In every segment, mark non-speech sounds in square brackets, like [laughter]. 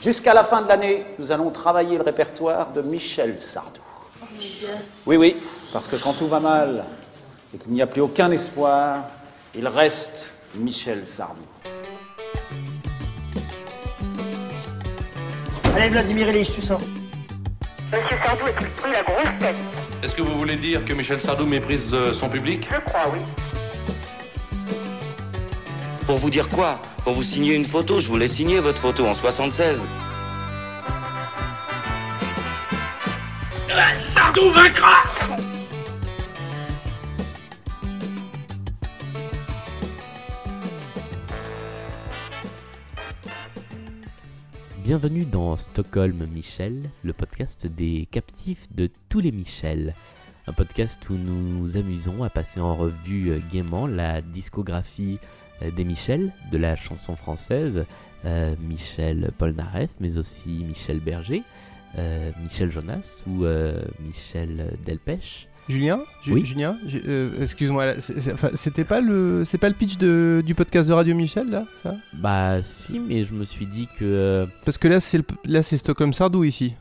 Jusqu'à la fin de l'année, nous allons travailler le répertoire de Michel Sardou. Oui, oui, parce que quand tout va mal et qu'il n'y a plus aucun espoir, il reste Michel Sardou. Allez, Vladimir Ilyich, tu sors. Monsieur Sardou est pris la grosse tête. Est-ce que vous voulez dire que Michel Sardou méprise euh, son public? Je crois, oui. Pour vous dire quoi Pour vous signer une photo, je voulais signer votre photo en 76. Bienvenue dans Stockholm Michel, le podcast des captifs de tous les Michel. Un podcast où nous nous amusons à passer en revue gaiement la discographie euh, des Michel, de la chanson française, euh, Michel Polnareff, mais aussi Michel Berger, euh, Michel Jonas ou euh, Michel Delpech. Julien, Ju- Oui. Julien, Ju- euh, excuse-moi, c'était pas le, c'est pas le pitch de, du podcast de Radio Michel là, ça? Bah si, mais je me suis dit que... euh, Parce que là c'est là c'est Stockholm Sardou ici.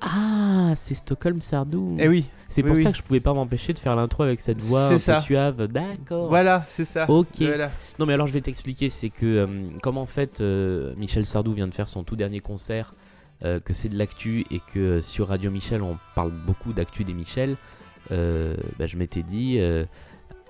Ah, c'est Stockholm Sardou. Eh oui, C'est oui, pour oui. ça que je pouvais pas m'empêcher de faire l'intro avec cette voix un ça. suave. D'accord. voilà, c'est ça. Ok. Voilà. Non mais alors je vais t'expliquer, c'est que euh, comme en fait euh, Michel Sardou vient de faire son tout dernier concert, euh, que c'est de l'actu et que sur Radio Michel on parle beaucoup d'actu des Michel, bah, je m'étais dit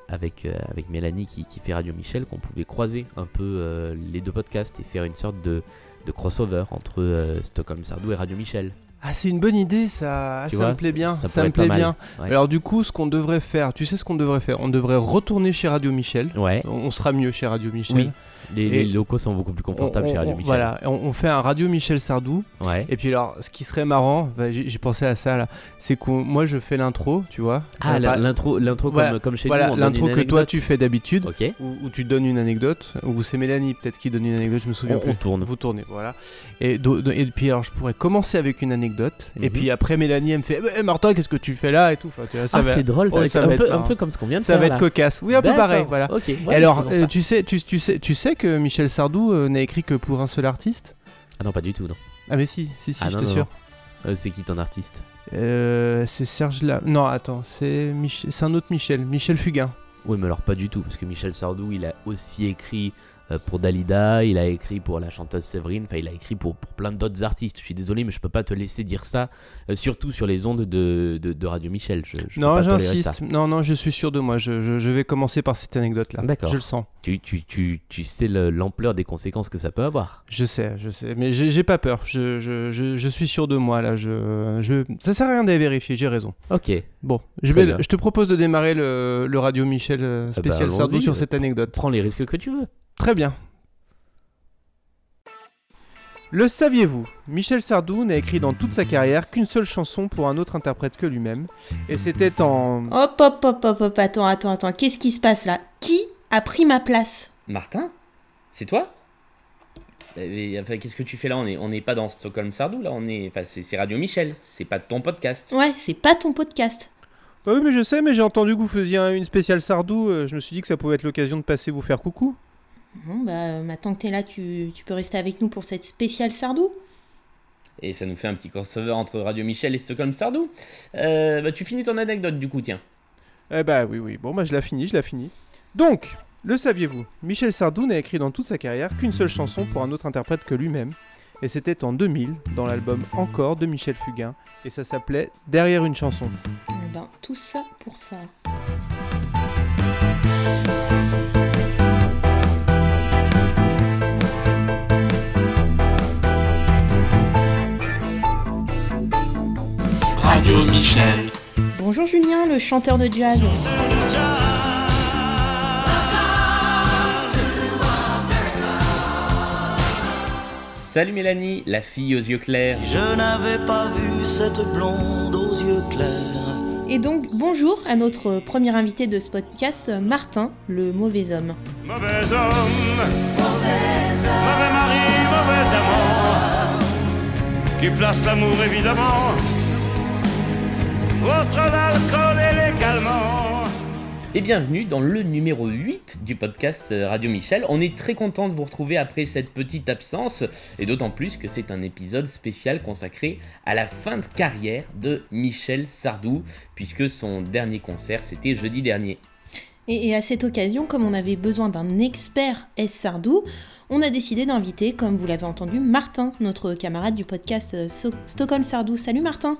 avec, avec Mélanie qui, qui fait Radio Michel qu'on pouvait croiser un peu les deux podcasts et faire une sorte de, de crossover entre Stockholm Sardou et Radio Michel. Ah c'est une bonne idée ça, Ah, ça vois, me plaît bien, ça me plaît bien. Ouais. Alors du coup ce qu'on devrait faire, tu sais ce qu'on devrait faire? On devrait retourner chez Radio Michel. Ouais, On on sera mieux chez Radio Michel. oui. Les, locaux sont beaucoup plus confortables On- chez Radio Michel. Voilà, on, on fait un Radio Michel Sardou. Ouais. Et puis alors, ce qui serait marrant, bah, j'ai pensé à ça là, c'est que moi je fais l'intro, tu vois. Ah, Euh, l'intro, l'intro Voilà, comme, comme chez voilà nous. l'intro que toi tu fais d'habitude, Ok. où, où tu donnes une anecdote, ou c'est Mélanie peut-être qui donne une anecdote, je me souviens On, plus. on tourne. Vous tournez, voilà. Et, do- do- et puis alors je pourrais commencer avec une anecdote, et Mhm. puis après Mélanie elle me fait Eh, Martin qu'est-ce que tu fais là et tout. Enfin, tu vois, ça ah, va, c'est drôle, ça, oh, va ça être va un, peu, comme ce qu'on vient de ça faire. va là. être cocasse. Oui un peu pareil, voilà. Alors euh, ça. tu sais, tu sais, tu sais que Michel Sardou euh, n'a écrit que pour un seul artiste. Ah non, pas du tout, non. Ah mais si, si, si, Ah, je non, non, t'assure. Euh, c'est qui ton artiste Euh, c'est Serge La... Non, attends, c'est Mich- c'est un autre Michel, Michel Fugain. Oui, mais alors pas du tout, parce que Michel Sardou, il a aussi écrit pour Dalida, il a écrit pour la chanteuse Séverine, enfin, il a écrit pour, pour plein d'autres artistes. Je suis désolé, mais je peux pas te laisser dire ça, euh, surtout sur les ondes de, de, de Radio Michel. Je, je non, j'insiste. Non, non, je suis sûr de moi. Je, je- je vais commencer par cette anecdote-là. D'accord. Je le sens. Tu, tu, tu, tu sais le- l'ampleur des conséquences que ça peut avoir. Je sais, je sais. Mais j'ai pas peur. Je, je, je, je suis sûr de moi, là. Je, je... Ça sert à rien d'aller vérifier, j'ai raison. Ok. Bon, je, vais, bien. je te propose de démarrer le, le Radio Michel euh, Ah bah, spécial sur cette anecdote. Prends les risques que tu veux. Très bien. Le saviez-vous? Michel Sardou n'a écrit dans toute sa carrière qu'une seule chanson pour un autre interprète que lui-même. Et c'était en... Hop, hop, hop, hop, hop, attends, attends, attends, qu'est-ce qui se passe là? Qui a pris ma place? Martin? C'est toi? Enfin, Qu'est-ce que tu fais là? On n'est on n'est pas dans Stockholm Sardou, là, on est. Enfin, c'est Radio Michel, c'est pas ton podcast. Ouais, c'est pas ton podcast. Bah oui, mais je sais, mais j'ai entendu que vous faisiez un- une spéciale Sardou. euh, je me suis dit que ça pouvait être l'occasion de passer vous faire coucou. Bon, bah, maintenant que t'es là, tu, tu peux rester avec nous pour cette spéciale Sardou Et ça nous fait un petit crossover entre Radio Michel et Stockholm Sardou. Euh, bah, tu finis ton anecdote du coup, tiens. Eh bah oui, oui. Bon, bah je la finis, je la finis. Donc, le saviez-vous Michel Sardou n'a écrit dans toute sa carrière qu'une seule chanson pour un autre interprète que lui-même. Et c'était en 2000, dans l'album Encore de Michel Fugain. Et ça s'appelait Derrière une chanson. Eh ben, tout ça pour ça. Radio Michel. Bonjour Julien, le chanteur de jazz. Salut Mélanie, la fille aux yeux clairs. Je n'avais pas vu cette blonde aux yeux clairs. Et donc, bonjour à notre premier invité de ce podcast, Martin, le mauvais homme. Mauvais homme, mauvais mari, mauvais amant, qui place l'amour évidemment, autre l'alcool et les calmants. et bienvenue dans le numéro 8 du podcast Radio Michel. On est très content de vous retrouver après cette petite absence et d'autant plus que c'est un épisode spécial consacré à la fin de carrière de Michel Sardou puisque son dernier concert c'était jeudi dernier. Et, à cette occasion, comme on avait besoin d'un expert S Sardou, on a décidé d'inviter, comme vous l'avez entendu, Martin, notre camarade du podcast euh, So- Stockholm Sardou. Salut Martin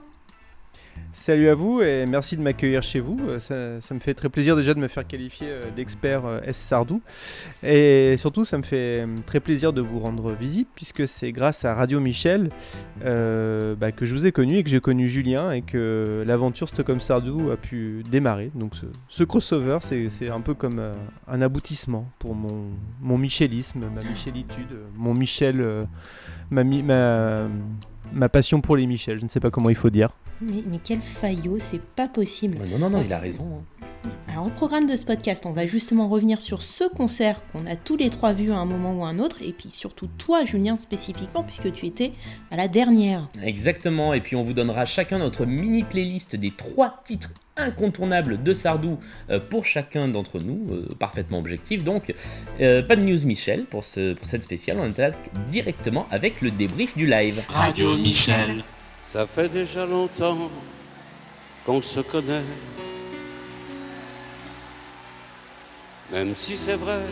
Salut à vous et merci de m'accueillir chez vous. Euh, Ça, me fait très plaisir déjà de me faire qualifier euh, d'expert euh, S Sardou. Et surtout, ça me fait très plaisir de vous rendre visite puisque c'est grâce à Radio Michel bah, que je vous ai connu et que j'ai connu Julien et que l'aventure Stockholm Sardou a pu démarrer. Donc ce, crossover, c'est un peu comme un aboutissement pour mon, mon michelisme, ma michelitude, mon Michel, ma, ma, ma passion pour les Michel. Je ne sais pas comment il faut dire. mais, mais quel faillot, c'est pas possible. Non, non, non, il a raison. hein. Alors au programme de ce podcast, on va justement revenir sur ce concert qu'on a tous les trois vu à un moment ou à un autre, et puis surtout toi Julien spécifiquement, puisque tu étais à la dernière. Exactement, et puis on vous donnera chacun notre mini playlist des trois titres incontournables de Sardou euh, pour chacun d'entre nous, euh, parfaitement objectif. Donc, euh, pas de news Michel pour, ce, pour cette spéciale, on attaque directement avec le débrief du live. Radio Michel. Ça fait déjà longtemps qu'on se connaît. Même si c'est vrai,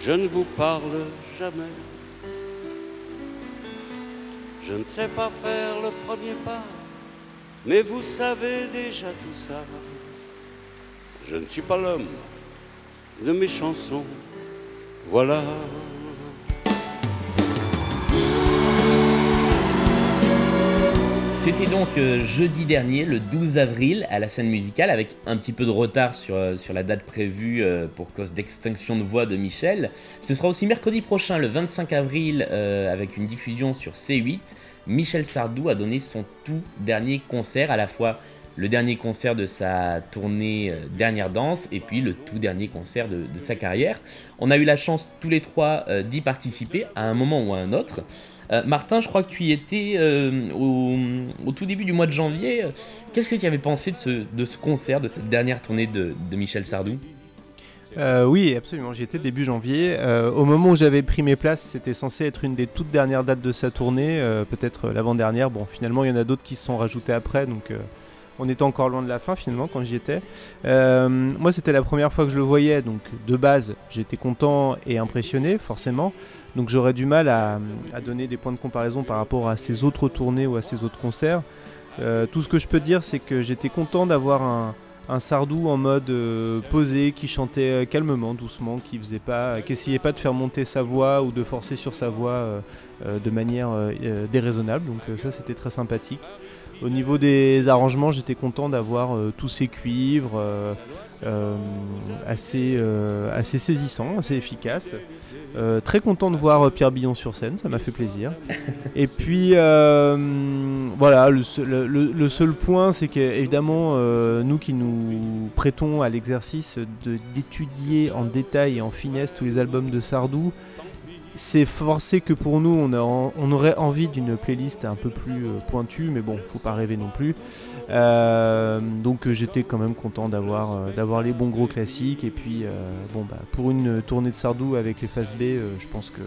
je ne vous parle jamais. Je ne sais pas faire le premier pas, mais vous savez déjà tout ça. Je ne suis pas l'homme de mes chansons. Voilà. C'était donc euh, jeudi dernier, le 12 avril, à la scène musicale, avec un petit peu de retard sur, euh, la date prévue euh, pour cause d'extinction de voix de Michel. Ce sera aussi mercredi prochain, le 25 avril, avec une diffusion sur C8. Michel Sardou a donné son tout dernier concert, à la fois le dernier concert de sa tournée Dernière Danse et puis le tout dernier concert de, sa carrière. On a eu la chance tous les trois d'y participer à un moment ou à un autre. Euh, Martin, je crois que tu y étais euh, au, tout début du mois de janvier. Qu'est-ce que tu avais pensé de ce, concert, de cette dernière tournée de, Michel Sardou? Euh, oui, absolument. J'y étais début janvier. Au moment où j'avais pris mes places, c'était censé être une des toutes dernières dates de sa tournée, peut-être l'avant-dernière. Bon, finalement, il y en a d'autres qui se sont rajoutés après, donc on était encore loin de la fin finalement quand j'y étais. Euh, moi, c'était la première fois que je le voyais, donc de base, j'étais content et impressionné, forcément. Donc j'aurais du mal à, donner des points de comparaison par rapport à ses autres tournées ou à ses autres concerts. Euh, tout ce que je peux dire, c'est que j'étais content d'avoir un, Sardou en mode euh, posé, qui chantait calmement, doucement, qui faisait pas, qui essayait pas de faire monter sa voix ou de forcer sur sa voix de manière déraisonnable. Donc ça, c'était très sympathique. Au niveau des arrangements, j'étais content d'avoir euh, tous ces cuivres euh, euh, assez, assez saisissants, assez efficaces. Très content de voir Pierre Billon sur scène, ça m'a fait plaisir. [laughs] Et puis voilà, le seul, le- le seul point, c'est qu'évidemment, nous qui nous prêtons à l'exercice d'étudier en détail et en finesse tous les albums de Sardou, c'est forcé que pour nous, on, a en- on aurait envie d'une playlist un peu plus euh, pointue, mais bon, faut pas rêver non plus. Euh, donc euh, j'étais quand même content d'avoir d'avoir les bons gros classiques. Et puis, euh, bon, bah, pour une tournée de Sardou avec les phases B, euh, je pense que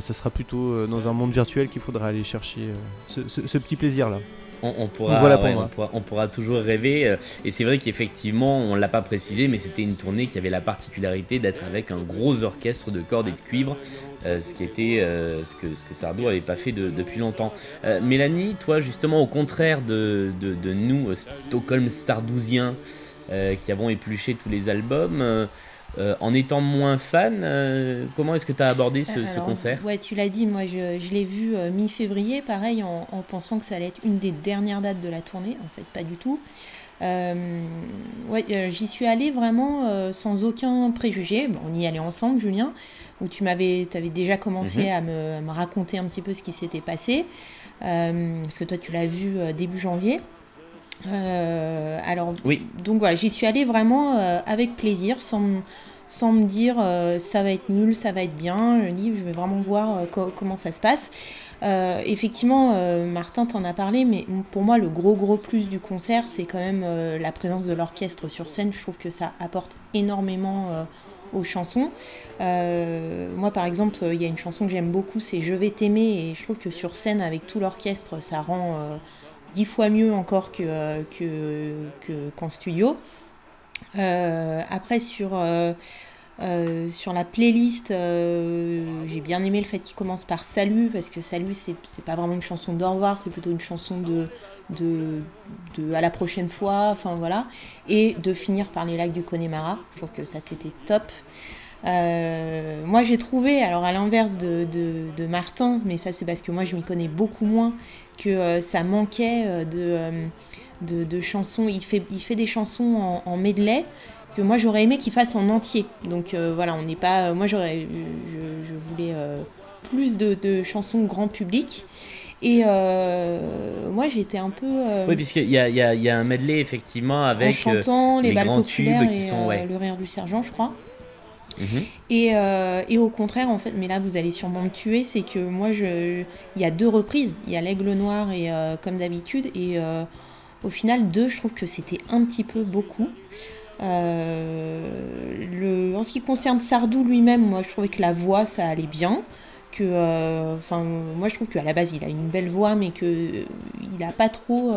ça sera plutôt dans un monde virtuel qu'il faudra aller chercher ce, ce- ce petit plaisir-là. on, on pourra, Voilà pour ouais, moi. on, pourra, on pourra toujours rêver. Et c'est vrai qu'effectivement, on l'a pas précisé, mais c'était une tournée qui avait la particularité d'être avec un gros orchestre de cordes et de cuivre. Euh, ce qui était euh, ce, que, ce que Sardou avait pas fait de- depuis longtemps. Euh, Mélanie, toi justement au contraire de, de- de nous, Stockholm Sardousiens, qui avons épluché tous les albums, en étant moins fan, comment est-ce que tu as abordé ce, concert? Ouais, tu l'as dit, moi je, je l'ai vu mi-février, pareil, en, en pensant que ça allait être une des dernières dates de la tournée, en fait, pas du tout. Euh, ouais, euh, j'y suis allée vraiment euh, sans aucun préjugé. Bon, on y allait ensemble, Julien, où tu m'avais, avais déjà commencé Mhm. à, me, à me raconter un petit peu ce qui s'était passé, parce que toi tu l'as vu début janvier. Euh, alors, Oui. donc voilà, j'y suis allée vraiment euh, avec plaisir, sans, sans me dire euh, ça va être nul, ça va être bien. Je dis, je vais vraiment voir co- comment ça se passe. Euh, effectivement, euh, Martin t'en a parlé, mais pour moi, le gros gros plus du concert, c'est quand même euh, la présence de l'orchestre sur scène. Je trouve que ça apporte énormément aux chansons. Moi, par exemple, il y a une chanson que j'aime beaucoup, c'est Je vais t'aimer, et je trouve que sur scène, avec tout l'orchestre, ça rend dix fois mieux encore que, que, que- qu'en studio. Après, sur, euh, sur la playlist, euh, j'ai bien aimé le fait qu'il commence par Salut, parce que Salut, c'est pas vraiment une chanson d'au revoir, c'est plutôt une chanson de, de, à la prochaine fois, enfin voilà. Et de finir par les lacs du Connemara, je trouve que ça c'était top. Euh, moi j'ai trouvé, alors à l'inverse de, de- Martin, mais ça c'est parce que moi je m'y connais beaucoup moins, que ça manquait de, de, de chansons. Il fait, il fait des chansons en, en medley que moi j'aurais aimé qu'il fasse en entier. Donc euh, voilà, on n'est pas. Moi j'aurais, je, je voulais euh, plus de, de chansons grand public. Et euh, moi j'étais un peu. euh, Oui, puisqu'il y a, il y, a, il y a un medley effectivement avec en chantant euh, les, balles grands populaires tubes qui et sont. euh, ouais. le rire du sergent, je crois. Mhm. Et, euh, et au contraire, en fait, mais là vous allez sûrement me tuer, c'est que moi, je, il y a deux reprises. Il y a l'aigle noir et euh, comme d'habitude. Et euh, au final, deux, je trouve que c'était un petit peu beaucoup. Euh, en ce qui concerne Sardou lui-même, moi je trouvais que la voix ça allait bien. Que, euh, enfin, moi je trouve qu'à la base il a une belle voix, mais que euh, il a pas trop,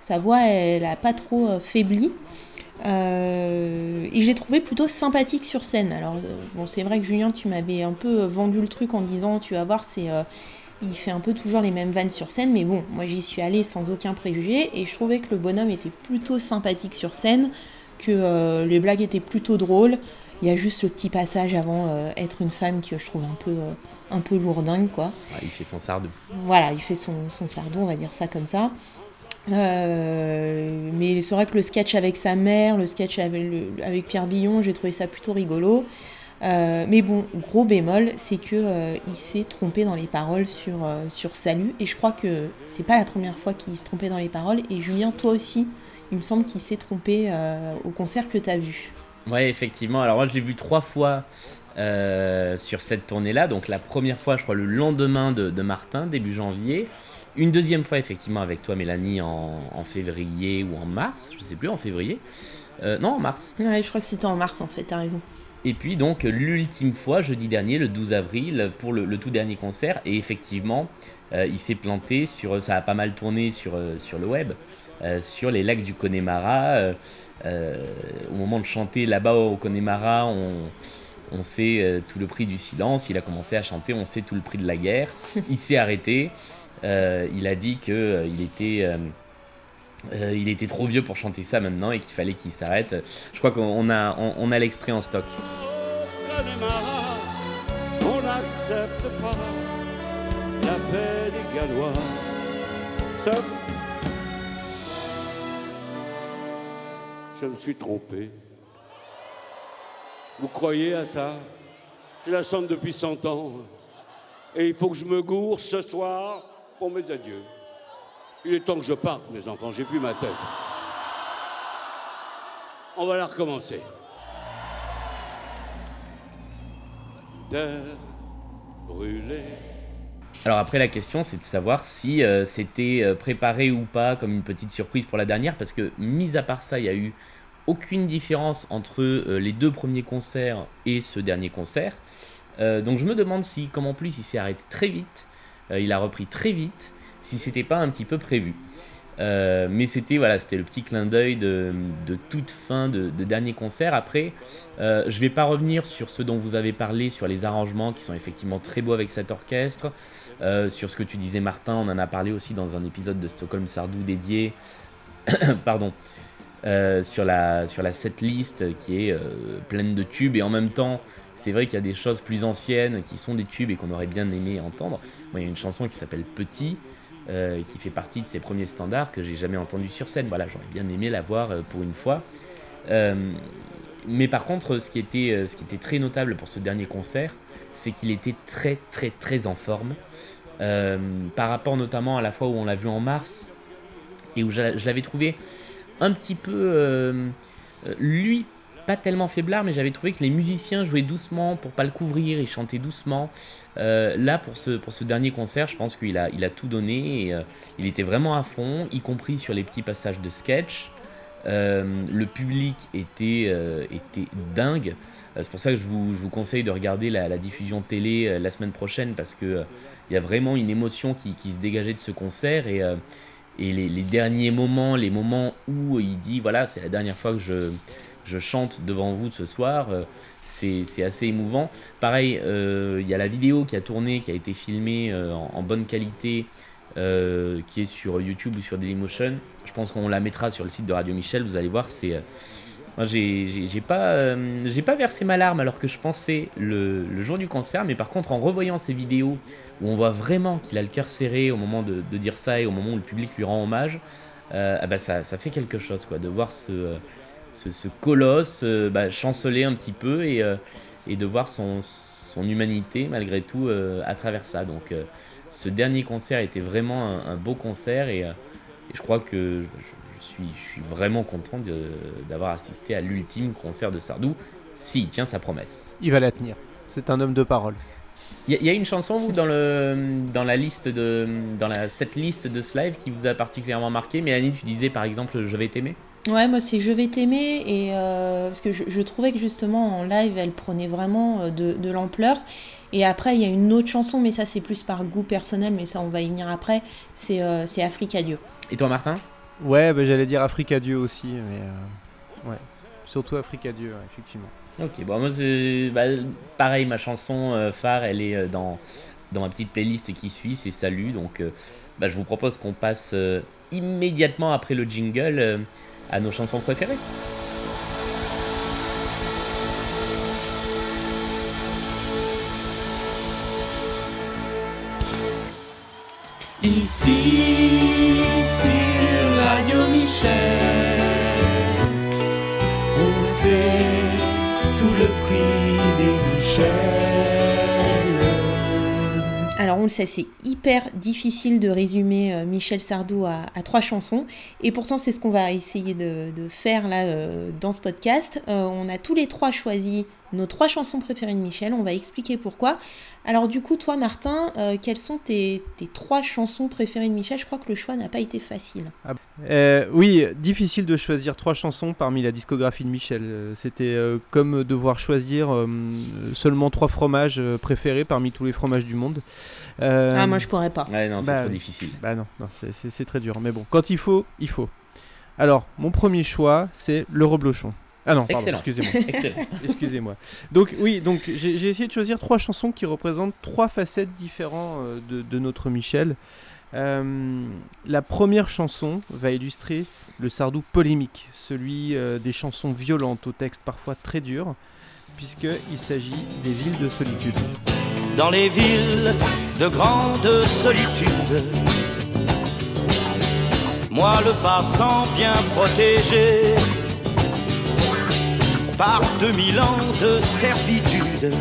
sa voix elle a pas trop faibli. Euh, et je l'ai trouvé plutôt sympathique sur scène. Alors, bon, c'est vrai que Julien, tu m'avais un peu vendu le truc en disant, tu vas voir, c'est, il fait un peu toujours les mêmes vannes sur scène, mais bon, moi j'y suis allée sans aucun préjugé et je trouvais que le bonhomme était plutôt sympathique sur scène, que euh, les blagues étaient plutôt drôles. Il y a juste ce petit passage avant euh, être une femme que je trouve un peu, euh, un peu lourdingue, quoi. Il fait son sardou. Voilà, il fait son, son sardou, on va dire ça comme ça. Euh, mais c'est vrai que le sketch avec sa mère, le sketch avec, le- avec Pierre Billon, j'ai trouvé ça plutôt rigolo. Euh, mais bon, gros bémol, c'est que euh, il s'est trompé dans les paroles sur, sur Salut. Et je crois que c'est pas la première fois qu'il se trompait dans les paroles. Et Julien, toi aussi, il me semble qu'il s'est trompé euh, au concert que tu as vu. Ouais, effectivement. Alors moi, je l'ai vu trois fois euh, sur cette tournée-là. Donc la première fois, je crois, le lendemain de, de Martin, début janvier. Une deuxième fois, effectivement, avec toi, Mélanie, en, en février ou en mars. Je sais plus, en février. Euh, non, en mars. Ouais, je crois que c'était en mars en fait, t'as raison. Et puis donc l'ultime fois, jeudi dernier, le 12 avril, pour le, le tout dernier concert. Et effectivement, il s'est planté sur, ça a pas mal tourné sur, sur le web, sur les lacs du Connemara. euh, euh, au moment de chanter là-bas au Connemara, on, on sait euh, tout le prix du silence. Il a commencé à chanter, on sait tout le prix de la guerre. [laughs] Il s'est arrêté. Euh, il a dit que euh, il était euh, euh, il était trop vieux pour chanter ça maintenant et qu'il fallait qu'il s'arrête. Je crois qu'on a, on, on a l'extrait en stock. Connemara, on n'accepte pas la paix des Gallois. Je me suis trompé. Vous croyez à ça? Je la chante depuis 100 ans. Et il faut que je me gourre ce soir pour mes adieux. Il est temps que je parte, mes enfants, j'ai plus ma tête. On va la recommencer. Terre brûlée. Alors après la question c'est de savoir si euh, c'était euh, préparé ou pas comme une petite surprise pour la dernière parce que mis à part ça il n'y a eu aucune différence entre euh, les deux premiers concerts et ce dernier concert. Donc je me demande si comme en plus il s'est arrêté très vite, il a repris très vite, si c'était pas un petit peu prévu. Euh, mais c'était voilà, c'était le petit clin d'œil de, toute fin de, de dernier concert. Après, euh, je vais pas revenir sur ce dont vous avez parlé, sur les arrangements qui sont effectivement très beaux avec cet orchestre. Euh, sur ce que tu disais Martin, on en a parlé aussi dans un épisode de Stockholm Sardou dédié, [coughs] pardon, sur la sur la setlist qui est pleine de tubes et en même temps c'est vrai qu'il y a des choses plus anciennes qui sont des tubes et qu'on aurait bien aimé entendre. Il y a une chanson qui s'appelle Petit, euh, qui fait partie de ses premiers standards que j'ai jamais entendu sur scène. Voilà, j'aurais bien aimé la voir euh, pour une fois. Euh, mais par contre, ce qui, était, très notable pour ce dernier concert, c'est qu'il était très très très en forme. Par rapport notamment à la fois où on l'a vu en mars et où je, l'avais trouvé un petit peu lui pas tellement faiblard, mais j'avais trouvé que les musiciens jouaient doucement pour pas le couvrir, ils chantaient doucement. Euh, là, pour ce, pour ce dernier concert, je pense qu'il a, il a tout donné et euh, il était vraiment à fond, y compris sur les petits passages de sketch. Euh, le public était, était dingue. C'est pour ça que je vous, je vous conseille de regarder la, diffusion télé la semaine prochaine parce que il y a vraiment une émotion qui, qui, se dégageait de ce concert et, et les, derniers moments, les moments où il dit voilà, c'est la dernière fois que je, je chante devant vous ce soir c'est assez émouvant. Pareil, euh, il y a la vidéo qui a tourné, qui a été filmée euh, en, bonne qualité, euh, qui est sur YouTube ou sur Dailymotion. Je pense qu'on la mettra sur le site de Radio Michel, vous allez voir, c'est... moi, j'ai pas, j'ai pas versé ma larme alors que je pensais le, jour du concert, mais par contre, en revoyant ces vidéos où on voit vraiment qu'il a le cœur serré au moment de, dire ça et au moment où le public lui rend hommage, ah bah ça, ça, fait quelque chose, quoi, de voir ce ce, colosse euh, bah, chanceler un petit peu et, euh, et de voir son, son, humanité malgré tout euh, à travers ça. Donc ce dernier concert était vraiment un, beau concert et, je crois que je, suis, je suis vraiment content d'avoir assisté à l'ultime concert de Sardou s'il tient sa promesse. Il va la tenir. C'est un homme de parole. Il y, a une chanson, vous, dans, le, dans la liste de, dans la, cette liste de ce live qui vous a particulièrement marqué. Mélanie, tu disais par exemple Je vais t'aimer? Ouais, moi c'est Je vais t'aimer et euh, parce que je, trouvais que justement en live elle prenait vraiment euh, de, l'ampleur. Et après il y a une autre chanson, mais ça c'est plus par goût personnel, mais ça on va y venir après. C'est euh, Africa Dieu. Et toi Martin? Ouais, bah, j'allais dire Africa Dieu aussi, mais ouais, surtout Africa Dieu, effectivement. Ok, bon moi c'est bah, pareil, ma chanson phare elle est dans, dans ma petite playlist qui suit, c'est Salut, donc bah, je vous propose qu'on passe immédiatement après le jingle à nos chansons préférées. Ici, sur Radio Michel, on sait tout le prix des Michel. Le c'est hyper difficile de résumer euh, Michel Sardou à, trois chansons, et pourtant c'est ce qu'on va essayer de, faire là euh, dans ce podcast. Euh, on a tous les trois choisi nos trois chansons préférées de Michel, on va expliquer pourquoi. Alors du coup, toi Martin, euh, quelles sont tes, trois chansons préférées de Michel? Je crois que le choix n'a pas été facile. Ah, euh, oui, difficile de choisir trois chansons parmi la discographie de Michel. Euh, c'était comme devoir choisir seulement trois fromages préférés parmi tous les fromages du monde. ah moi je pourrais pas. Ouais, non, c'est bah trop difficile. Bah non, non c'est très dur. Mais bon, quand il faut, il faut. Alors, mon premier choix, c'est le reblochon. Ah non, excusez-moi. [laughs] excusez-moi. Donc oui, donc j'ai essayé de choisir trois chansons qui représentent trois facettes différentes euh, de, notre Michel. Euh, la première chanson va illustrer le Sardou polémique, celui euh, des chansons violentes au texte parfois très dur, puisqu'il s'agit des villes de solitude. Dans les villes de grande solitude, moi le passant bien protégé, par 2000 ans de servitude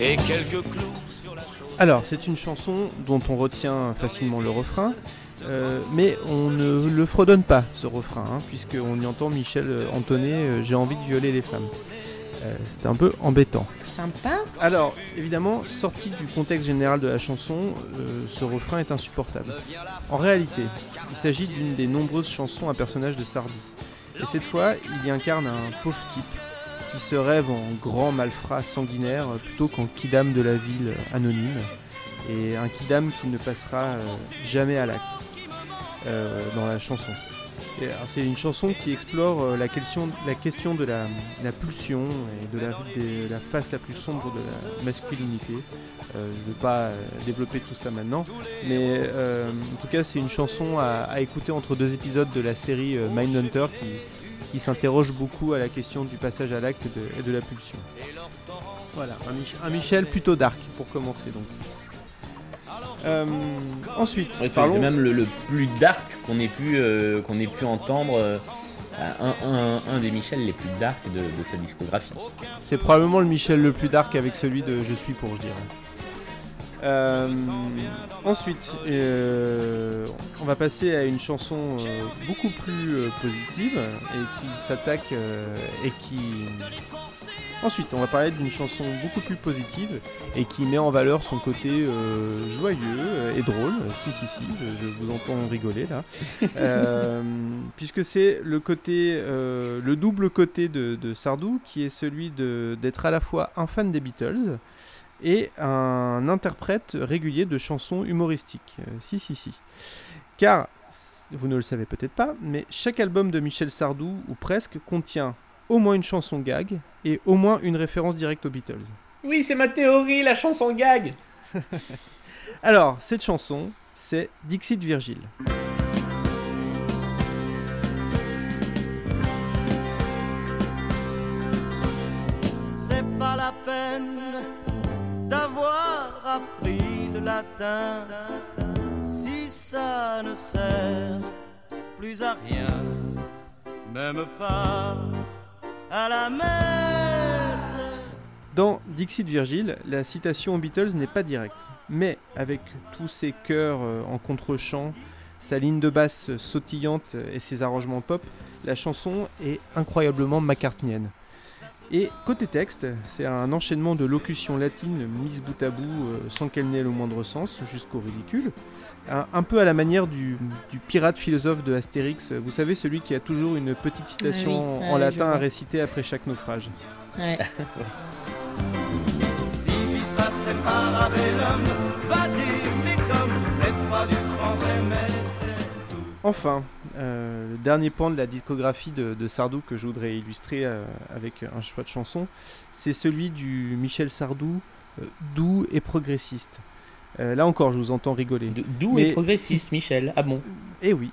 et quelques clous sur la Alors, c'est une chanson dont on retient facilement le refrain, euh, mais on ne le fredonne pas, ce refrain, hein, puisqu'on y entend Michel entonner euh, J'ai envie de violer les femmes. Euh, c'est un peu embêtant. Sympa. Alors, évidemment, sorti du contexte général de la chanson, ce refrain est insupportable. En réalité, il s'agit d'une des nombreuses chansons à personnage de Sardou. Et cette fois, il y incarne un pauvre type qui se rêve en grand malfrat sanguinaire plutôt qu'en kidam de la ville anonyme. Et un kidam qui ne passera euh, jamais à l'acte euh, dans la chanson. C'est une chanson qui explore euh, la question, la question de la, pulsion et de la, face la plus sombre de la masculinité. je ne vais pas développer tout ça maintenant, mais en tout cas c'est une chanson à, écouter entre deux épisodes de la série Mindhunter qui, qui s'interroge beaucoup à la question du passage à l'acte et, de, la pulsion. Voilà, un, un Michel plutôt dark pour commencer donc. Euh, ensuite, c'est même le, plus dark qu'on ait pu euh, qu'on ait pu entendre. Euh, un, des Michel les plus dark de, sa discographie. C'est probablement le Michel le plus dark avec celui de Je suis pour, je dirais. Ensuite, on va passer à une chanson beaucoup plus positive et qui s'attaque et qui. Ensuite, on va parler d'une chanson beaucoup plus positive et qui met en valeur son côté euh, joyeux et drôle. Si, si, si, je, je vous entends rigoler là. [laughs] Euh, puisque c'est le côté, euh, le double côté de, de Sardou qui est celui d'être à la fois un fan des Beatles et un interprète régulier de chansons humoristiques. Si, si, si. Car, vous ne le savez peut-être pas, mais chaque album de Michel Sardou, ou presque, contient au moins une chanson gag et au moins une référence directe aux Beatles. Oui, c'est ma théorie, la chanson gag. [laughs] Alors, cette chanson, c'est Dixit Virgile. C'est pas la peine d'avoir appris le latin si ça ne sert plus à rien, même pas la. Dans Dixit Virgile, la citation aux Beatles n'est pas directe, mais avec tous ses chœurs euh, en contre-champ, sa ligne de basse sautillante et ses arrangements pop, la chanson est incroyablement McCartneyenne. Et côté texte, c'est un enchaînement de locutions latines mises bout à bout euh, sans qu'elles n'aient le moindre sens, jusqu'au ridicule. Un, un peu à la manière du, du pirate philosophe de Astérix, vous savez, celui qui a toujours une petite citation Ah oui, en je latin à réciter après chaque naufrage. Ouais. Enfin, euh, le dernier pan de la discographie de, de Sardou que je voudrais illustrer euh, avec un choix de chanson, c'est celui du Michel Sardou, euh, doux et progressiste. Euh, là encore, je vous entends rigoler. Doux Mais- et progressiste, Michel. Ah bon Eh oui.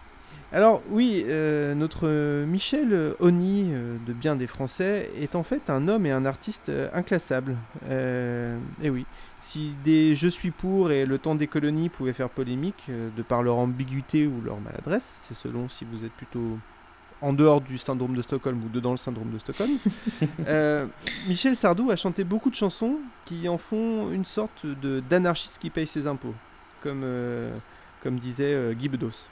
Alors oui, euh, notre Michel Oni, euh, de bien des Français, est en fait un homme et un artiste inclassable. Eh oui. Si des Je suis pour et Le temps des colonies pouvaient faire polémique, de par leur ambiguïté ou leur maladresse, c'est selon si vous êtes plutôt en dehors du syndrome de Stockholm ou dedans le syndrome de Stockholm, [laughs] euh, Michel Sardou a chanté beaucoup de chansons qui en font une sorte de- d'anarchiste qui paye ses impôts, comme, euh, comme disait euh, Guy Bedos.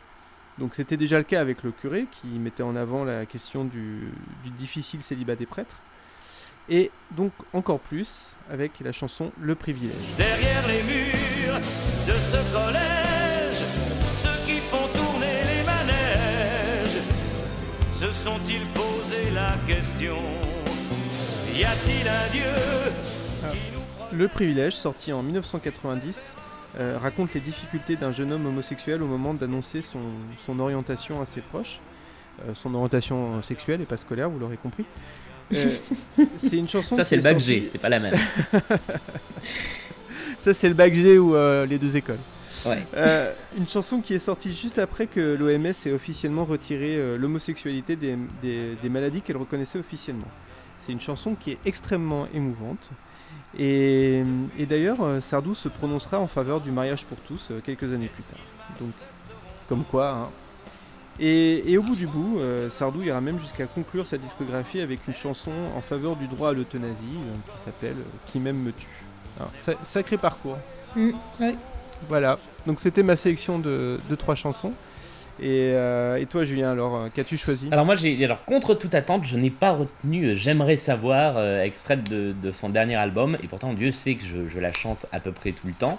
Donc c'était déjà le cas avec le curé qui mettait en avant la question du, du difficile célibat des prêtres. Et donc encore plus avec la chanson Le privilège. Derrière les murs de ce collège, sont-ils posé la question? Y a-t-il un Dieu Le privilège, sorti en 1990, euh, raconte les difficultés d'un jeune homme homosexuel au moment d'annoncer son, son orientation à ses proches. Euh, son orientation sexuelle et pas scolaire, vous l'aurez compris. Euh, [laughs] c'est une chanson Ça, c'est le bac sortie- G, c'est pas la même. [laughs] Ça, c'est le bac G ou euh, les deux écoles. Ouais. Euh, une chanson qui est sortie juste après que l'OMS ait officiellement retiré euh, l'homosexualité des, des- des maladies qu'elle reconnaissait officiellement. C'est une chanson qui est extrêmement émouvante. Et, et d'ailleurs, euh, Sardou se prononcera en faveur du mariage pour tous euh, quelques années plus tard. Donc, comme quoi. hein. Et, et au bout du bout, euh, Sardou ira même jusqu'à conclure sa discographie avec une chanson en faveur du droit à l'euthanasie euh, qui s'appelle Qui m'aime me tue. Alors, sa- sacré parcours. Mm, ouais. Voilà, donc c'était ma sélection de, de trois chansons. Et, euh, toi, Julien, alors, euh, qu'as-tu choisi? Alors moi, alors contre toute attente, je n'ai pas retenu euh, J'aimerais savoir, euh, extraite de, de son dernier album, et pourtant Dieu sait que je, la chante à peu près tout le temps.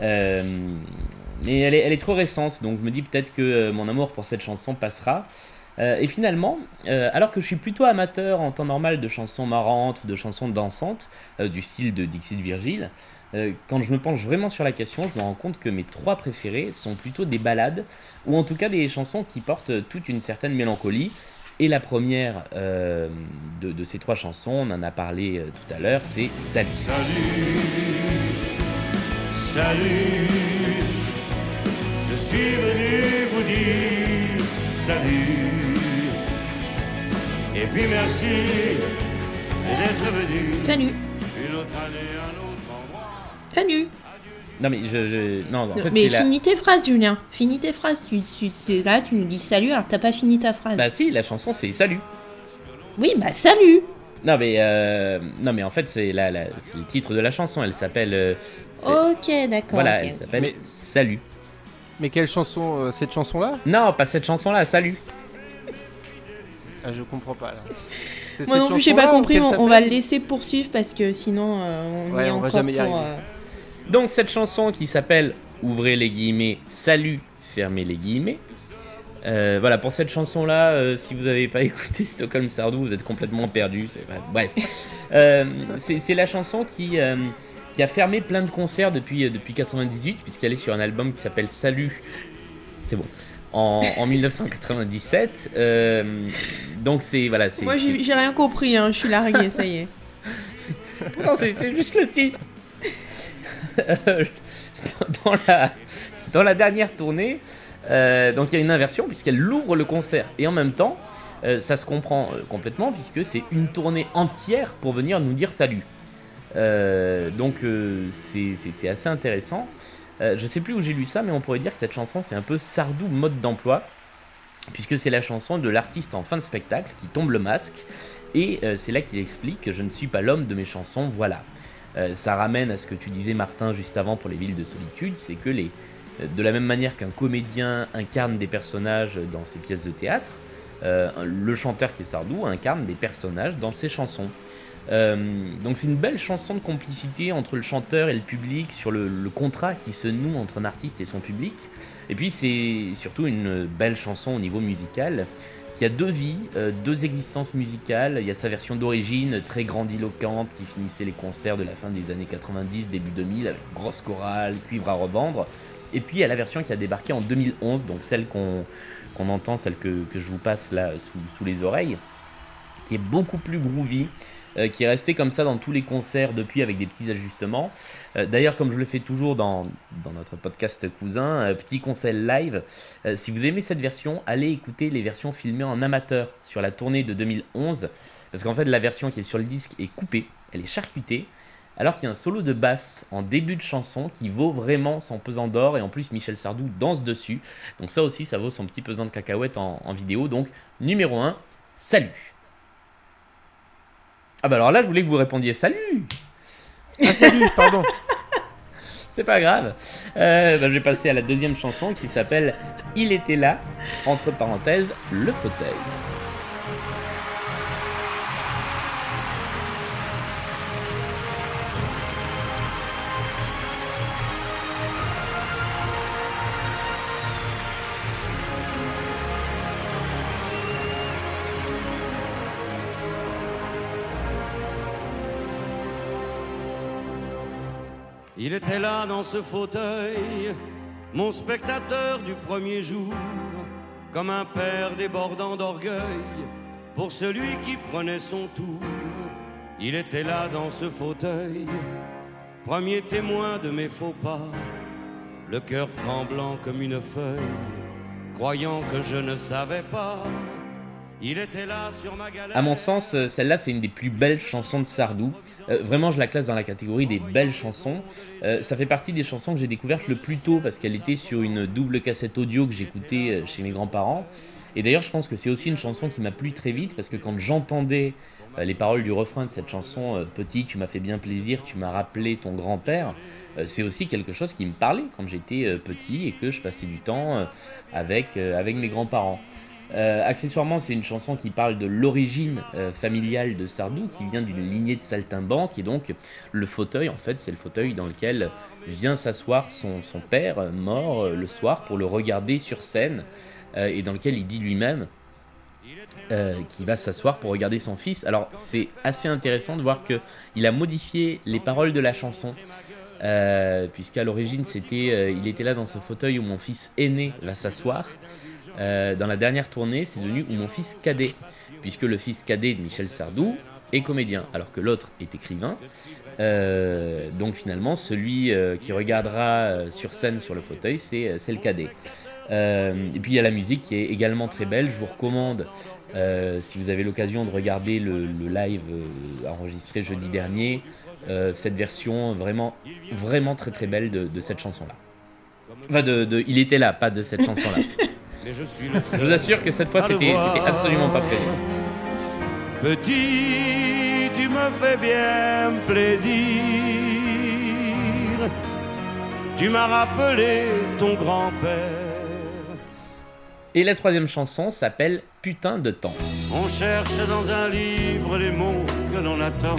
Mais elle est, elle est trop récente, donc je me dis peut-être que mon amour pour cette chanson passera. Et finalement, alors que je suis plutôt amateur en temps normal de chansons marrantes, de chansons dansantes, du style de Dixit Virgile, euh, quand je me penche vraiment sur la question, je me rends compte que mes trois préférés sont plutôt des ballades, ou en tout cas des chansons qui portent toute une certaine mélancolie. Et la première euh, de, de ces trois chansons, on en a parlé euh, tout à l'heure, c'est Salut. Salut, je suis venu vous dire salut. Et puis merci d'être venu. Salut. Une autre année, endroit. Salut. Non mais je, je- non en fait mais c'est la... finis tes phrases, Julien. Finis tes phrases. Tu, tu es là, tu nous dis salut, alors t'as pas fini ta phrase. Bah si, la chanson c'est Salut. Oui, bah salut. Non mais euh, non mais en fait c'est la, la- c'est le titre de la chanson. Elle s'appelle euh, Ok, d'accord. Voilà, ok, elle s'appelle Mais- Salut. Mais quelle chanson euh, Cette chanson-là? Non, pas cette chanson-là, Salut. ah, Je comprends pas. Là. C'est Moi non plus, j'ai pas compris, on va le laisser poursuivre parce que sinon euh, on Ouais, y est on va encore jamais pour. Donc cette chanson qui s'appelle Ouvrez les guillemets, Salut, fermez les guillemets. Euh, voilà, pour cette chanson-là, euh, si vous n'avez pas [laughs] écouté Stockholm Sardou, vous êtes complètement perdu. Bref, Euh, c'est la chanson qui, euh, qui a fermé plein de concerts depuis, depuis 98, puisqu'elle est sur un album qui s'appelle Salut. C'est bon. En, en 1997. Euh, donc c'est voilà. Moi j'ai rien compris, hein, je suis larguée, ça y est. [laughs] Non, c'est juste le titre. [laughs] Dans, la, dernière tournée, euh, donc il y a une inversion puisqu'elle ouvre le concert et en même temps, euh, ça se comprend euh, complètement puisque c'est une tournée entière pour venir nous dire salut. Donc c'est- assez intéressant. Je sais plus où j'ai lu ça, mais on pourrait dire que cette chanson c'est un peu Sardou mode d'emploi puisque c'est la chanson de l'artiste en fin de spectacle qui tombe le masque et c'est là qu'il explique que je ne suis pas l'homme de mes chansons, voilà. Euh, ça ramène à ce que tu disais Martin juste avant pour les villes de solitude, c'est que les, euh, de la même manière qu'un comédien incarne des personnages dans ses pièces de théâtre, euh, le chanteur qui est Sardou incarne des personnages dans ses chansons. Donc c'est une belle chanson de complicité entre le chanteur et le public sur le contrat qui se noue entre un artiste et son public. Et puis c'est surtout une belle chanson au niveau musical qui a deux vies, euh, deux existences musicales. Il y a sa version d'origine très grandiloquente qui finissait les concerts de la fin des années 90, début 2000 avec grosse chorale, cuivre à revendre. Et puis il y a la version qui a débarqué en 2011, donc celle qu'on entend, celle que, que je vous passe là sous, sous les oreilles, qui est beaucoup plus groovy, euh, qui est resté comme ça dans tous les concerts depuis avec des petits ajustements. Euh, D'ailleurs, comme je le fais toujours dans, notre podcast cousin, euh, petit conseil live, si vous aimez cette version, allez écouter les versions filmées en amateur sur la tournée de 2011, parce qu'en fait la version qui est sur le disque est coupée, elle est charcutée, alors qu'il y a un solo de basse en début de chanson qui vaut vraiment son pesant d'or, et en plus Michel Sardou danse dessus, donc ça aussi ça vaut son petit pesant de cacahuètes en, en vidéo, donc numéro 1, salut Ah bah alors là je voulais que vous répondiez salut Ah, salut, pardon. [laughs] C'est pas grave. Euh, bah, je vais passer à la deuxième chanson qui s'appelle Il était là, entre parenthèses, le fauteuil. Il était là dans ce fauteuil, mon spectateur du premier jour, comme un père débordant d'orgueil pour celui qui prenait son tour. Il était là dans ce fauteuil, premier témoin de mes faux pas, le cœur tremblant comme une feuille, croyant que je ne savais pas. Il était là sur ma. À mon sens, euh, celle-là, c'est une des plus belles chansons de Sardou. Euh, vraiment, je la classe dans la catégorie des belles chansons. Euh, ça fait partie des chansons que j'ai découvertes le plus tôt parce qu'elle était sur une double cassette audio que j'écoutais chez mes grands-parents. Et d'ailleurs, je pense que c'est aussi une chanson qui m'a plu très vite parce que quand j'entendais les paroles du refrain de cette chanson, Petit, tu m'as fait bien plaisir, tu m'as rappelé ton grand-père, c'est aussi quelque chose qui me parlait quand j'étais petit et que je passais du temps avec, avec mes grands-parents. Euh, accessoirement, c'est une chanson qui parle de l'origine euh, familiale de Sardou, qui vient d'une lignée de saltimbanques, et donc le fauteuil, en fait, c'est le fauteuil dans lequel vient s'asseoir son, père, euh, mort le soir, pour le regarder sur scène, et dans lequel il dit lui-même qu'il va s'asseoir pour regarder son fils. Alors, c'est assez intéressant de voir que il a modifié les paroles de la chanson. Puisqu'à l'origine c'était il était là dans ce fauteuil où mon fils aîné va s'asseoir euh, dans la dernière tournée, c'est devenu mon fils cadet, puisque le fils cadet de Michel Sardou est comédien, alors que l'autre est écrivain. Euh, donc finalement, celui euh, qui regardera sur scène sur le fauteuil, c'est le cadet. Et puis il y a la musique qui est également très belle. Je vous recommande, si vous avez l'occasion de regarder le, live enregistré jeudi dernier, cette version vraiment, vraiment très très belle de, cette chanson-là. Enfin, de Il était là, pas de cette chanson-là. [laughs] Je suis le Je vous assure que cette fois, c'était absolument pas prévu. Petit, tu me fais bien plaisir. tu m'as rappelé ton grand-père. Et la troisième chanson s'appelle Putain de temps. On cherche dans un livre les mots que l'on attend.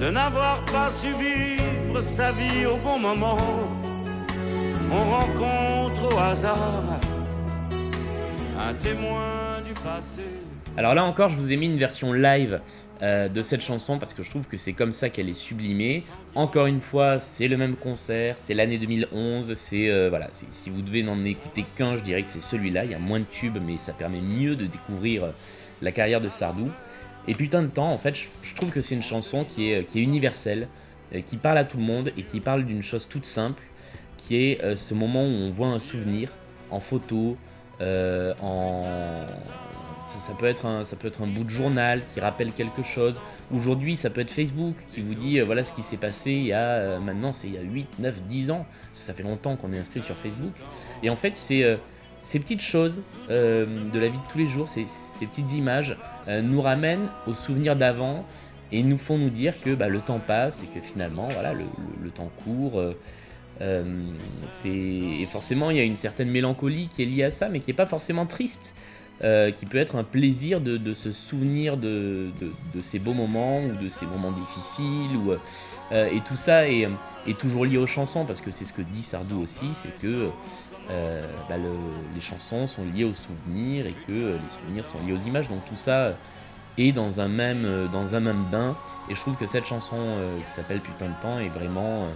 De n'avoir pas su vivre sa vie au bon moment. On rencontre au hasard un témoin du passé. Alors là encore, je vous ai mis une version live euh, de cette chanson parce que je trouve que c'est comme ça qu'elle est sublimée. Encore une fois, c'est le même concert, c'est l'année 2011, c'est euh, voilà, si vous devez n'en écouter qu'un, je dirais que c'est celui-là. Il y a moins de tubes, mais ça permet mieux de découvrir euh, la carrière de Sardou. Et putain de temps, en fait, je, trouve que c'est une chanson qui est, qui est universelle, qui parle à tout le monde et qui parle d'une chose toute simple, qui est euh, ce moment où on voit un souvenir en photo, euh, en ça, peut être un, ça peut être un bout de journal qui rappelle quelque chose. Aujourd'hui, ça peut être Facebook qui vous dit euh, voilà ce qui s'est passé il y a maintenant, c'est il y a 8, 9, 10 ans. Parce que ça fait longtemps qu'on est inscrit sur Facebook. Et en fait, c'est ces petites choses de la vie de tous les jours, ces, petites images nous ramènent aux souvenirs d'avant et nous font nous dire que bah, le temps passe et que finalement, voilà, le temps court. Euh, et forcément, il y a une certaine mélancolie qui est liée à ça, mais qui n'est pas forcément triste euh, qui peut être un plaisir de, se souvenir de, ces beaux moments ou de ces moments difficiles. Ou, euh, et tout ça est, toujours lié aux chansons, parce que c'est ce que dit Sardou aussi, c'est que euh, bah, le- les chansons sont liées aux souvenirs et que les souvenirs sont liés aux images. Donc tout ça est dans un même, dans un même bain. Et je trouve que cette chanson qui s'appelle Putain de temps est vraiment...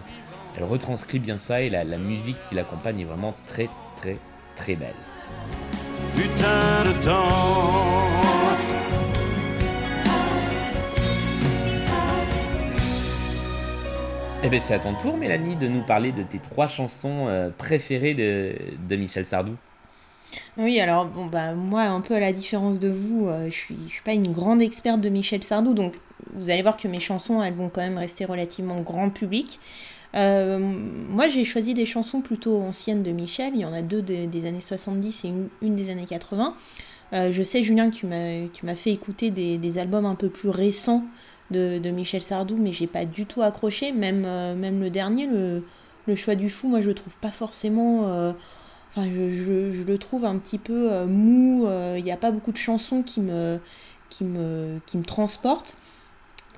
elle retranscrit bien ça et la, la musique qui l'accompagne est vraiment très très très belle. Putain de temps. Eh bien, c'est à ton tour, Mélanie, de nous parler de tes trois chansons euh, préférées de, de Michel Sardou. Oui, alors bon bah moi un peu à la différence de vous, euh, je suis je suis pas une grande experte de Michel Sardou, donc vous allez voir que mes chansons elles vont quand même rester relativement grand public. Euh, moi j'ai choisi des chansons plutôt anciennes de Michel, il y en a deux des, années 70 et une, des années 80. Euh, je sais Julien que tu m'as fait écouter des, albums un peu plus récents de, Michel Sardou, mais j'ai pas du tout accroché, même, euh, le dernier, le, choix du fou, moi je le trouve pas forcément... Enfin, je, le trouve un petit peu mou. Il n'y a pas beaucoup de chansons qui me transportent.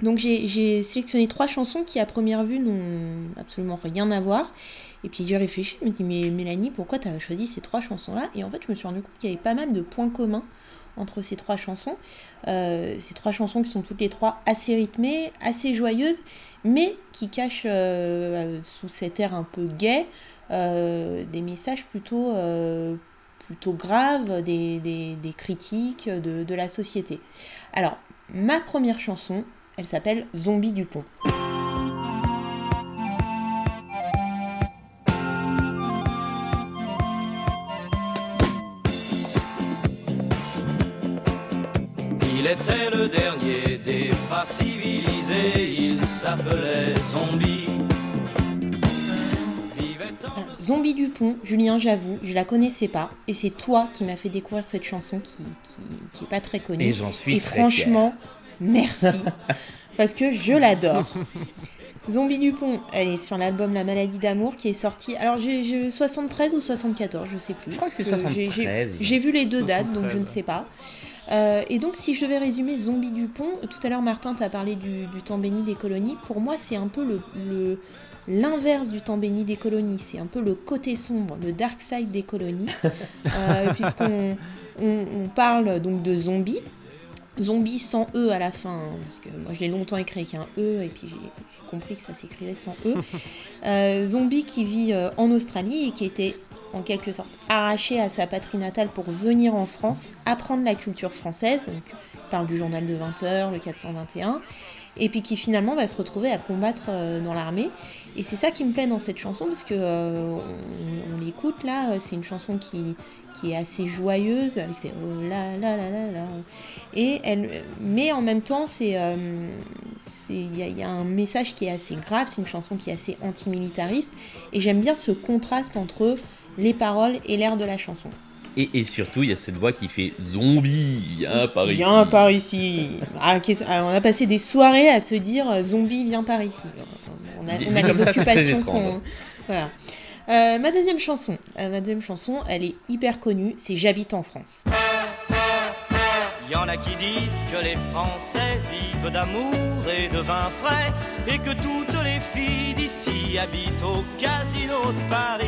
Donc j'ai sélectionné trois chansons qui à première vue n'ont absolument rien à voir. Et puis j'ai réfléchi, je me dis mais Mélanie, pourquoi tu as choisi ces trois chansons-là? Et en fait je me suis rendu compte qu'il y avait pas mal de points communs entre ces trois chansons. Euh, ces trois chansons qui sont toutes les trois assez rythmées, assez joyeuses, mais qui cachent euh, sous cet air un peu gai euh, des messages plutôt, euh, plutôt graves, des, des- des critiques de, de la société. Alors, ma première chanson, elle s'appelle Zombie du pont. Il était le dernier des pas civilisés, il s'appelait Zombie. Zombie du pont, Julien, j'avoue, je la connaissais pas, et c'est toi qui m'as fait découvrir cette chanson qui, qui, qui est pas très connue. Et j'en suis Et très franchement, merci, parce que je l'adore. Zombie du pont, elle est sur l'album La maladie d'amour qui est sorti. Alors j'ai j'ai 73 ou 74, je sais plus. Je crois que c'est J'ai- j'ai- 73. J'ai vu les deux dates, donc je ne 73. sais pas. Euh, et donc, si je devais résumer Zombie du Pont, tout à l'heure, Martin, tu as parlé du, du temps béni des colonies. Pour moi, c'est un peu le- l'inverse du temps béni des colonies. C'est un peu le côté sombre, le dark side des colonies. [laughs] Euh, Puisqu'on on, on parle donc de zombies. Zombies sans E à la fin, hein, parce que moi je l'ai longtemps écrit avec un E, et puis j'ai compris que ça s'écrivait sans E. [laughs] Euh, zombie qui vit euh, en Australie et qui était en quelque sorte arraché à sa patrie natale pour venir en France, apprendre la culture française. Donc, il parle du journal de 20h, le 421, et puis qui finalement va se retrouver à combattre euh, dans l'armée. Et c'est ça qui me plaît dans cette chanson, parce que euh, on, on l'écoute là, c'est une chanson qui, qui est assez joyeuse, avec ses oh là là là là là. Et elle, mais en même temps, c'est euh, il y, a- il y a un message qui est assez grave, c'est une chanson qui est assez antimilitariste, et j'aime bien ce contraste entre les paroles et l'air de la chanson. Et, et surtout, il y a cette voix qui fait zombie, viens par ici. Viens par ici. Ah, ah, on a passé des soirées à se dire euh, zombie, viens par ici. on a, on a les occupations qu'on. Voilà. Euh, ma deuxième chanson, euh, ma deuxième chanson, elle est hyper connue, c'est J'habite en France. Y en a qui disent que les Français vivent d'amour et de vin frais et que toutes les filles d'ici habitent au casino de Paris.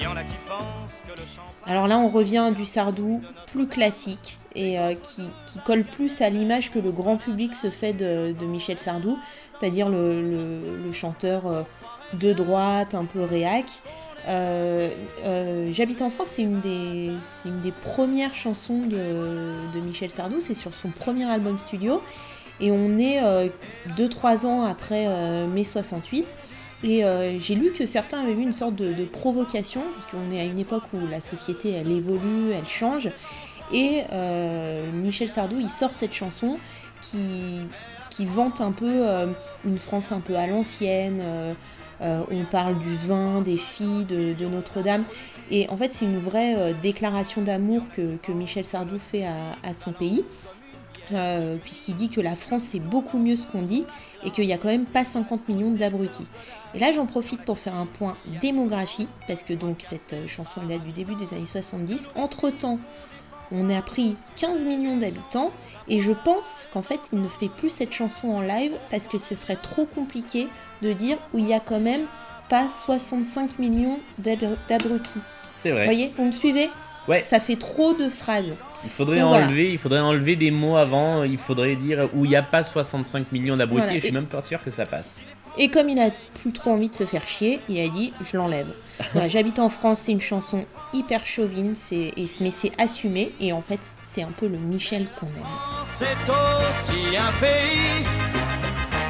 Y en a qui pensent que le champagne. Alors là, on revient du Sardou plus classique et euh, qui, qui colle plus à l'image que le grand public se fait de, de Michel Sardou, c'est-à-dire le, le- le chanteur de droite, un peu réac. Euh, euh, J'habite en France, c'est une, des- une des premières chansons de, de Michel Sardou, c'est sur son premier album studio. Et on est 2-3 ans après euh, mai 68. Et euh, j'ai lu que certains avaient eu une sorte de, de provocation, parce qu'on est à une époque où la société elle évolue, elle change. Et euh, Michel Sardou, il sort cette chanson qui, qui vante un peu euh, une France un peu à l'ancienne. Euh, on parle du vin, des filles, de, Notre-Dame. Et en fait, c'est une vraie euh, déclaration d'amour que, que Michel Sardou fait à, son pays. Euh, puisqu'il dit que la France c'est beaucoup mieux ce qu'on dit et qu'il n'y a quand même pas 50 millions d'abrutis. Et là j'en profite pour faire un point démographie, parce que donc cette chanson date du début des années 70. Entre temps, on a pris 15 millions d'habitants et je pense qu'en fait il ne fait plus cette chanson en live parce que ce serait trop compliqué de dire où il y a quand même pas 65 millions d'abru- d'abrutis. C'est Vous vrai. voyez, vous me suivez? Ouais. Ça fait trop de phrases. Il faudrait Donc, voilà. enlever, il faudrait enlever des mots avant. Il faudrait dire où il n'y a pas 65 millions d'abrutis. Voilà. et Je suis même pas sûr que ça passe. Et comme il a plus trop envie de se faire chier, il a dit je l'enlève. [laughs] Voilà, J'habite en France, c'est une chanson hyper chauvine, c'est, mais c'est assumé et en fait c'est un peu le Michel qu'on aime. C'est aussi un pays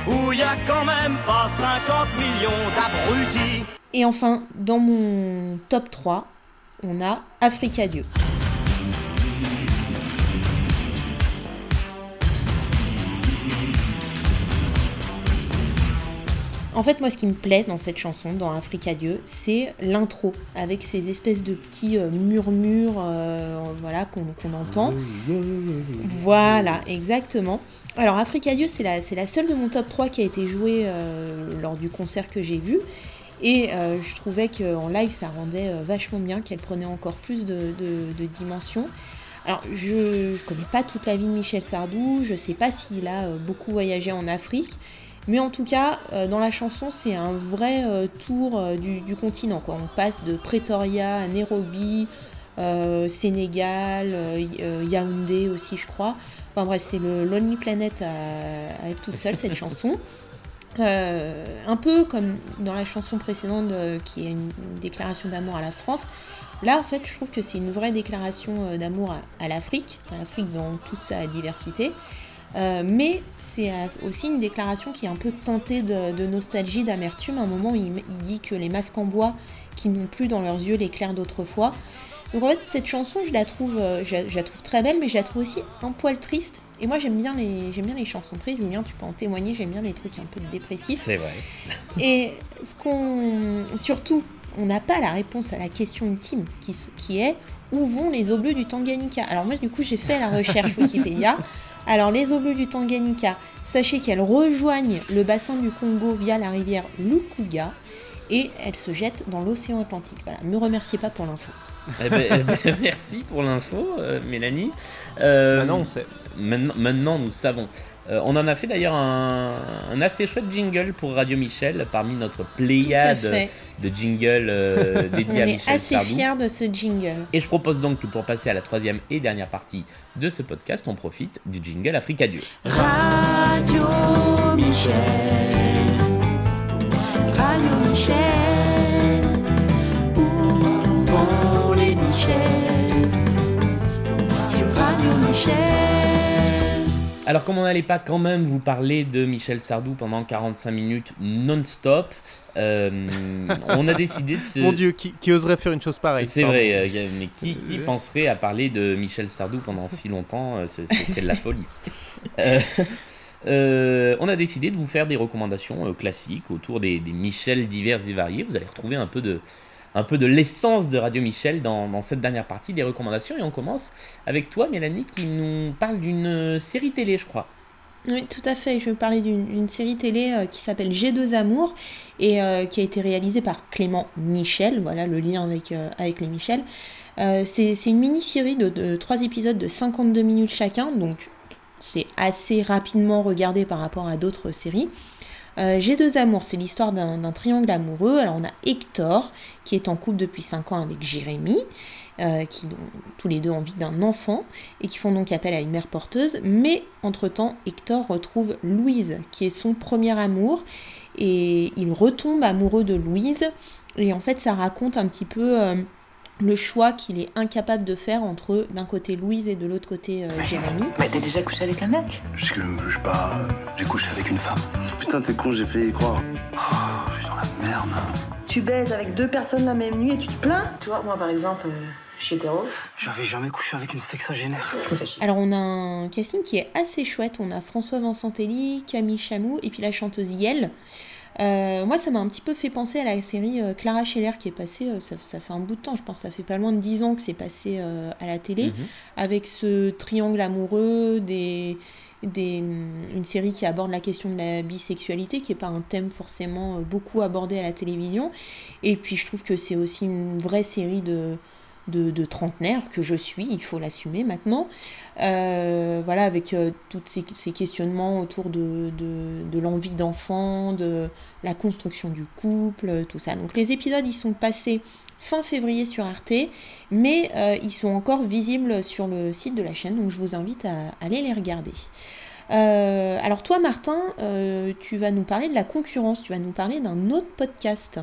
où y a quand même pas 50 millions d'abrutis. Et enfin, dans mon top 3, on a Africa Dieu. En fait, moi, ce qui me plaît dans cette chanson, dans Africa Dieu, c'est l'intro, avec ces espèces de petits euh, murmures euh, voilà, qu'on qu'on entend. Voilà, exactement. Alors, Africa Dieu, c'est la, seule de mon top 3 qui a été jouée euh, lors du concert que j'ai vu. Et euh, je trouvais qu'en live, ça rendait euh, vachement bien, qu'elle prenait encore plus de, de, de dimension. Alors, je ne connais pas toute la vie de Michel Sardou, je ne sais pas s'il a beaucoup voyagé en Afrique, mais en tout cas, dans la chanson, c'est un vrai tour du, continent. On passe de Pretoria à Nairobi, Sénégal, Yaoundé aussi, je crois. Enfin bref, c'est le Lonely Planet à, à elle toute seule, cette [laughs] chanson. Euh, un peu comme dans la chanson précédente euh, qui est une, une déclaration d'amour à la France. Là, en fait, je trouve que c'est une vraie déclaration euh, d'amour à, à l'Afrique, à l'Afrique dans toute sa diversité. Mais c'est aussi une déclaration qui est un peu teintée de, de nostalgie, d'amertume. À un moment, il, il dit que les masques en bois qui n'ont plus dans leurs yeux l'éclair d'autrefois. Donc en fait, cette chanson, je la trouve, euh, je, la- je la trouve très belle, mais je la trouve aussi un poil triste. Et moi, j'aime bien les, j'aime bien les chansons tristes. Julien, tu peux en témoigner. J'aime bien les trucs un peu dépressifs. C'est vrai. Et ce qu'on. Surtout, on n'a pas la réponse à la question ultime qui, qui est où vont les eaux bleues du Tanganyika? Alors, moi, du coup, j'ai fait la recherche [laughs] Wikipédia. Alors, les eaux bleues du Tanganyika, sachez qu'elles rejoignent le bassin du Congo via la rivière Lukuga et elles se jettent dans l'océan Atlantique. Voilà, me remerciez pas pour l'info. Eh ben, eh ben, [laughs] merci pour l'info, euh, Mélanie. Euh, Maintenant, on sait. Maintenant, maintenant, nous savons. Euh, on en a fait d'ailleurs un, un assez chouette jingle pour Radio Michel parmi notre pléiade de jingles euh, On [laughs] dédiés à est Michel assez Sardou. fiers de ce jingle. Et je propose donc que pour passer à la troisième et dernière partie de ce podcast, on profite du jingle Africa Dieu. Radio Michel. Radio Michel. Michel Sur Radio Michel. Alors comme on n'allait pas quand même vous parler de Michel Sardou pendant 45 minutes non-stop, euh, on a décidé de se... Mon Dieu, qui, qui oserait faire une chose pareille C'est vrai, euh, mais qui, qui penserait à parler de Michel Sardou pendant si longtemps euh, Ce ce serait de la folie. Euh, euh, on a décidé de vous faire des recommandations euh, classiques autour des, des Michel divers et variés. Vous allez retrouver un peu de, un peu de l'essence de Radio Michel dans, cette dernière partie des recommandations. Et on commence avec toi, Mélanie, qui nous parle d'une série télé, je crois. Oui, tout à fait. Je vais vous parler d'une série télé euh, qui s'appelle G2 Amours et euh, qui a été réalisée par Clément Michel. Voilà le lien avec, euh, avec les Michel. Euh, c'est c'est une mini-série de, de trois épisodes de 52 minutes chacun, donc c'est assez rapidement regardé par rapport à d'autres séries. Euh, G2 Amours, c'est l'histoire d'un d'un triangle amoureux. Alors on a Hector, qui est en couple depuis 5 ans avec Jérémy, euh, qui ont tous les deux envie d'un enfant, et qui font donc appel à une mère porteuse. Mais entre-temps, Hector retrouve Louise, qui est son premier amour, et il retombe amoureux de Louise. Et en fait, ça raconte un petit peu euh, le choix qu'il est incapable de faire entre d'un côté Louise et de l'autre côté euh, Jérémy. Mais t'as déjà couché avec un mec Je, sais pas, j'ai couché avec une femme. Putain, t'es con, j'ai fait y croire. Oh, je suis dans la merde. Tu baises avec deux personnes la même nuit et tu te plains? Tu vois, moi par exemple, euh, je suis hétéro. J'avais jamais couché avec une sexagénaire. Alors on a un casting qui est assez chouette. On a François Vincentelli, Camille Chamou et puis la chanteuse Yel. Euh, moi, ça m'a un petit peu fait penser à la série euh, Clara Scheller qui est passée, euh, ça, ça fait un bout de temps, je pense que ça fait pas loin de 10 ans que c'est passé à la télé, Mhm. avec ce triangle amoureux, des, des, une série qui aborde la question de la bisexualité, qui n'est pas un thème forcément beaucoup abordé à la télévision. Et puis je trouve que c'est aussi une vraie série de, de, trentenaires que je suis, il faut l'assumer maintenant. Euh, voilà, avec euh, tous ces, questionnements autour de, l'envie d'enfant, de la construction du couple, tout ça. Donc les épisodes, ils sont passés fin février sur Arte, mais euh, ils sont encore visibles sur le site de la chaîne, donc je vous invite à aller les regarder. Alors toi, Martin, tu vas nous parler de la concurrence, tu vas nous parler d'un autre podcast.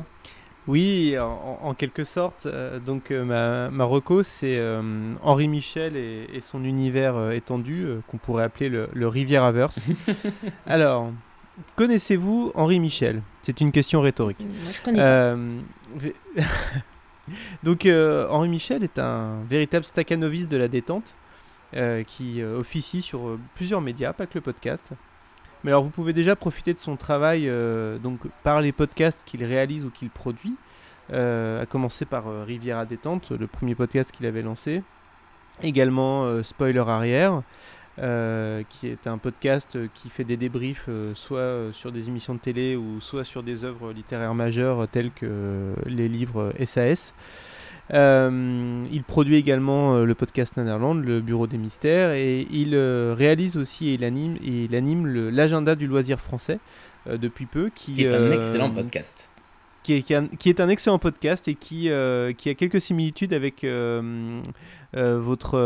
Oui, en, en quelque sorte. euh, donc euh, ma, ma reco, c'est euh, Henri Michel et, et son univers euh, étendu, euh, qu'on pourrait appeler le, le Rivieraverse. [laughs] Alors, connaissez-vous Henri Michel? C'est une question rhétorique. Moi, je connais pas. [laughs] Donc Henri Michel est un véritable staccanoviste de la détente qui officie sur plusieurs médias, pas que le podcast. Mais alors vous pouvez déjà profiter de son travail euh, donc par les podcasts qu'il réalise ou qu'il produit, euh, à commencer par euh, Riviera Détente, le premier podcast qu'il avait lancé. Également euh, Spoiler Arrière, qui est un podcast qui fait des débriefs soit sur des émissions de télé ou soit sur des œuvres littéraires majeures telles que les livres SAS. Euh, il produit également euh, le podcast Netherland, le Bureau des Mystères, et il euh, réalise aussi et il anime, et il anime le- l'agenda du loisir français depuis peu. Qui, Qui est un excellent podcast. Qui est, qui un, qui est un excellent podcast et qui, euh, qui a quelques similitudes avec euh, euh, votre,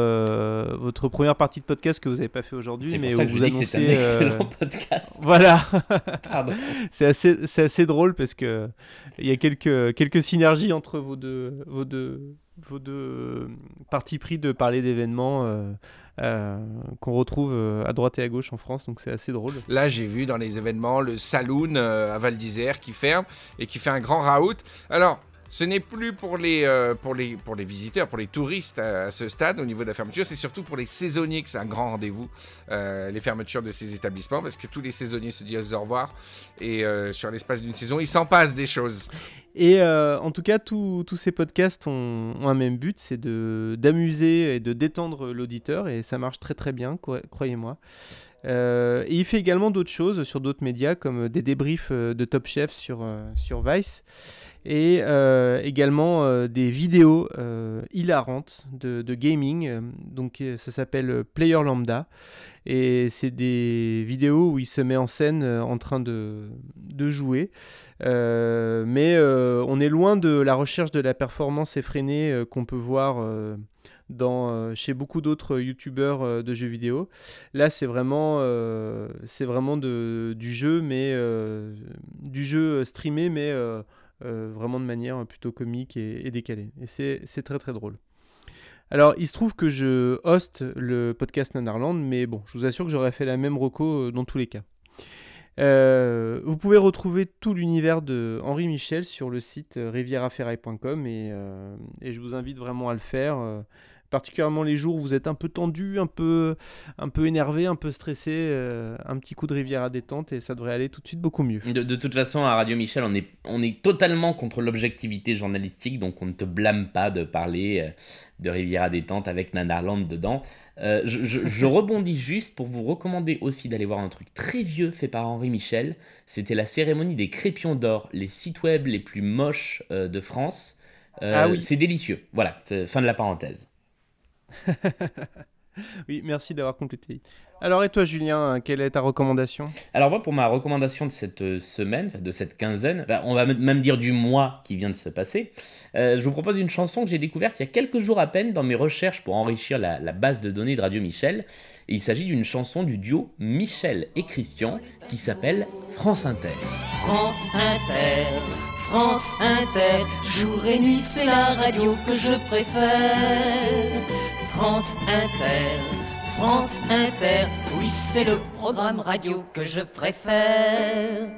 votre première partie de podcast que vous n'avez pas fait aujourd'hui, mais ça où que je vous dis que c'est un annoncez, excellent podcast. [laughs] Voilà. [laughs] Pardon. c'est assez, c'est assez drôle parce que il y a quelques, quelques synergies entre vos deux, vos deux, vos deux partis pris de parler d'événements euh, qu'on retrouve euh, à droite et à gauche en France, donc c'est assez drôle. Là, j'ai vu dans les événements le Saloon euh, à Val d'Isère qui ferme et qui fait un grand raout. Alors, ce n'est plus pour les, euh, pour, les, pour les visiteurs, pour les touristes à, ce stade au niveau de la fermeture, c'est surtout pour les saisonniers que c'est un grand rendez-vous, euh, les fermetures de ces établissements, parce que tous les saisonniers se disent au revoir et euh, sur l'espace d'une saison, il s'en passe des choses. Et en tout cas, tous ces podcasts ont, ont un même but, c'est d'amuser et de détendre l'auditeur, et ça marche très très bien, cro- croyez-moi. Euh, il fait également d'autres choses sur d'autres médias, comme des débriefs euh, de Top Chef sur, euh, sur Vice, et euh, également euh, des vidéos euh, hilarantes de, de gaming. euh, Donc euh, ça s'appelle euh, Player Lambda, et c'est des vidéos où il se met en scène euh, en train de, de jouer. Euh, mais euh, on est loin de la recherche de la performance effrénée euh, qu'on peut voir euh, dans, euh, chez beaucoup d'autres youtubeurs euh, de jeux vidéo. Là, c'est vraiment, euh, vraiment du jeu, mais euh, du jeu streamé, mais euh, euh, vraiment de manière plutôt comique et, décalée. Et c'est très très drôle. Alors, il se trouve que je host le podcast Nanarland, mais bon, je vous assure que j'aurais fait la même reco euh, dans tous les cas. Euh, vous pouvez retrouver tout l'univers de Henri Michel sur le site euh, rivieraferraille.com et, euh, et je vous invite vraiment à le faire euh, particulièrement les jours où vous êtes un peu tendu, un peu, un peu énervé, un peu stressé, euh, un petit coup de rivière à détente et ça devrait aller tout de suite beaucoup mieux. De, de toute façon, à Radio Michel, on est, on est totalement contre l'objectivité journalistique, donc on ne te blâme pas de parler euh, de Riviera détente avec Nanarland dedans. Euh, je, je- je [laughs] rebondis juste pour vous recommander aussi d'aller voir un truc très vieux fait par Henri Michel. C'était la cérémonie des Crépions d'or, les sites web les plus moches euh, de France. Euh, Ah oui. C'est délicieux. Voilà, fin de la parenthèse. [laughs] Oui, merci d'avoir complété. Alors, et toi, Julien, quelle est ta recommandation? Alors moi, pour ma recommandation de cette euh, semaine, de cette quinzaine, on va même dire du mois qui vient de se passer, euh, je vous propose une chanson que j'ai découverte il y a quelques jours à peine dans mes recherches pour enrichir la, la base de données de Radio Michel. Et il s'agit d'une chanson du duo Michel et Christian qui s'appelle France Inter. France Inter, France Inter, jour et nuit c'est la radio que je préfère. France Inter, France Inter, oui c'est le programme radio que je préfère.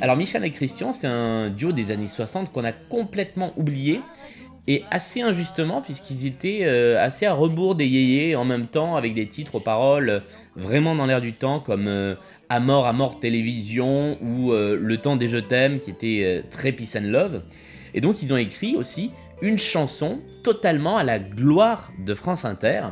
Alors Michel et Christian, c'est un duo des années 60 qu'on a complètement oublié. Et assez injustement, puisqu'ils étaient euh, assez à rebours des yéyés, en même temps avec des titres aux paroles euh, vraiment dans l'air du temps, comme euh, À mort, à mort télévision, ou euh, Le temps des je t'aime, qui était très peace and love. Et donc ils ont écrit aussi une chanson totalement à la gloire de France Inter.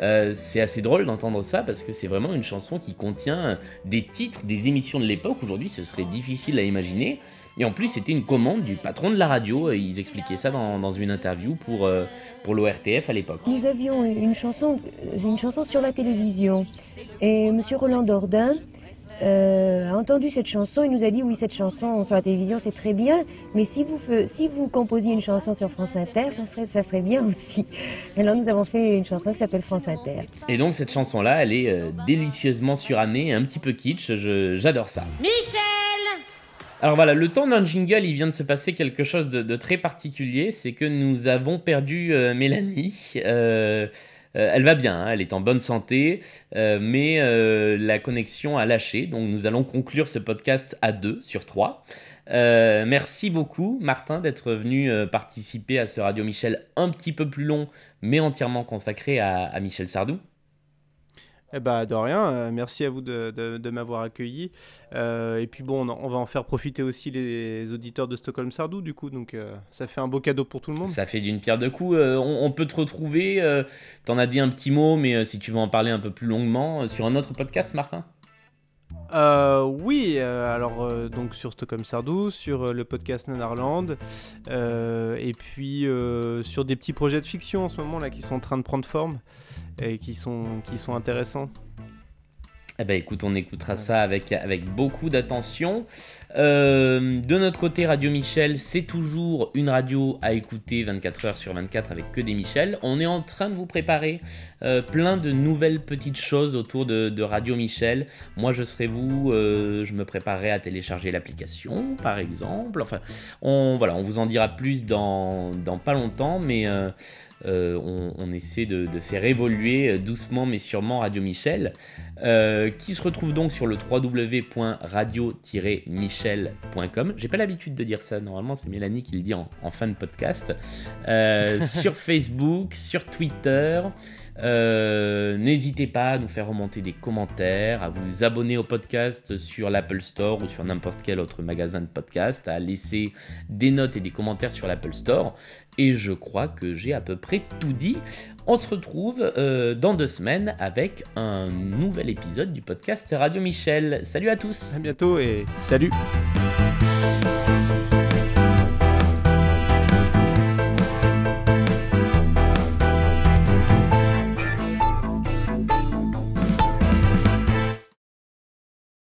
Euh, c'est assez drôle d'entendre ça parce que c'est vraiment une chanson qui contient des titres des émissions de l'époque. Aujourd'hui, ce serait difficile à imaginer. Et en plus, c'était une commande du patron de la radio. Ils expliquaient ça dans, dans une interview pour, euh, pour l'ORTF à l'époque. Nous avions une chanson, une chanson sur la télévision. Et Monsieur Roland Dordain euh, a entendu cette chanson et nous a dit oui, cette chanson sur la télévision c'est très bien, mais si vous, si vous composiez une chanson sur France Inter, ça serait, ça serait bien aussi. [laughs] Alors nous avons fait une chanson qui s'appelle France Inter. Et donc, cette chanson-là, elle est euh, délicieusement surannée, un petit peu kitsch. je- J'adore ça. Michel Alors voilà, le temps d'un jingle, il vient de se passer quelque chose de, de très particulier, c'est que nous avons perdu euh, Mélanie. Euh, elle va bien, hein, elle est en bonne santé, euh, mais euh, la connexion a lâché, donc nous allons conclure ce podcast à deux sur trois. Merci beaucoup Martin d'être venu participer à ce Radio Michel un petit peu plus long, mais entièrement consacré à Michel Sardou. Eh bah, de rien, euh, merci à vous de, m'avoir accueilli. Euh, et puis bon, on, va en faire profiter aussi les auditeurs de Stockholm Sardou, du coup, donc euh, ça fait un beau cadeau pour tout le monde. Ça fait d'une pierre deux coups. On, on peut te retrouver. T'en as dit un petit mot, mais si tu veux en parler un peu plus longuement, sur un autre podcast, Martin? Euh, oui, euh, alors euh, donc sur Stockholm Sardou, sur le podcast Nanarland, et puis sur des petits projets de fiction en ce moment là qui sont en train de prendre forme et qui sont intéressants. Eh ben écoute, on écoutera ça avec, avec beaucoup d'attention. Euh, de notre côté, Radio Michel, c'est toujours une radio à écouter 24 heures sur 24 avec que des Michel. On est en train de vous préparer euh, plein de nouvelles petites choses autour de, de Radio Michel. Moi, je serai vous, euh, je me préparerai à télécharger l'application, par exemple. Enfin, on, voilà, on vous en dira plus dans, dans pas longtemps, mais... euh, on, essaie de, faire évoluer euh, doucement mais sûrement Radio Michel, euh, qui se retrouve donc sur le www.radio-michel.com. J'ai pas l'habitude de dire ça, normalement c'est Mélanie qui le dit en, fin de podcast. [laughs] Sur Facebook, sur Twitter. Euh, N'hésitez pas à nous faire remonter des commentaires, à vous abonner au podcast sur l'Apple Store ou sur n'importe quel autre magasin de podcast, à laisser des notes et des commentaires sur l'Apple Store. Et je crois que j'ai à peu près tout dit. On se retrouve euh, dans deux semaines avec un nouvel épisode du podcast Radio Michel. Salut à tous. À bientôt et salut.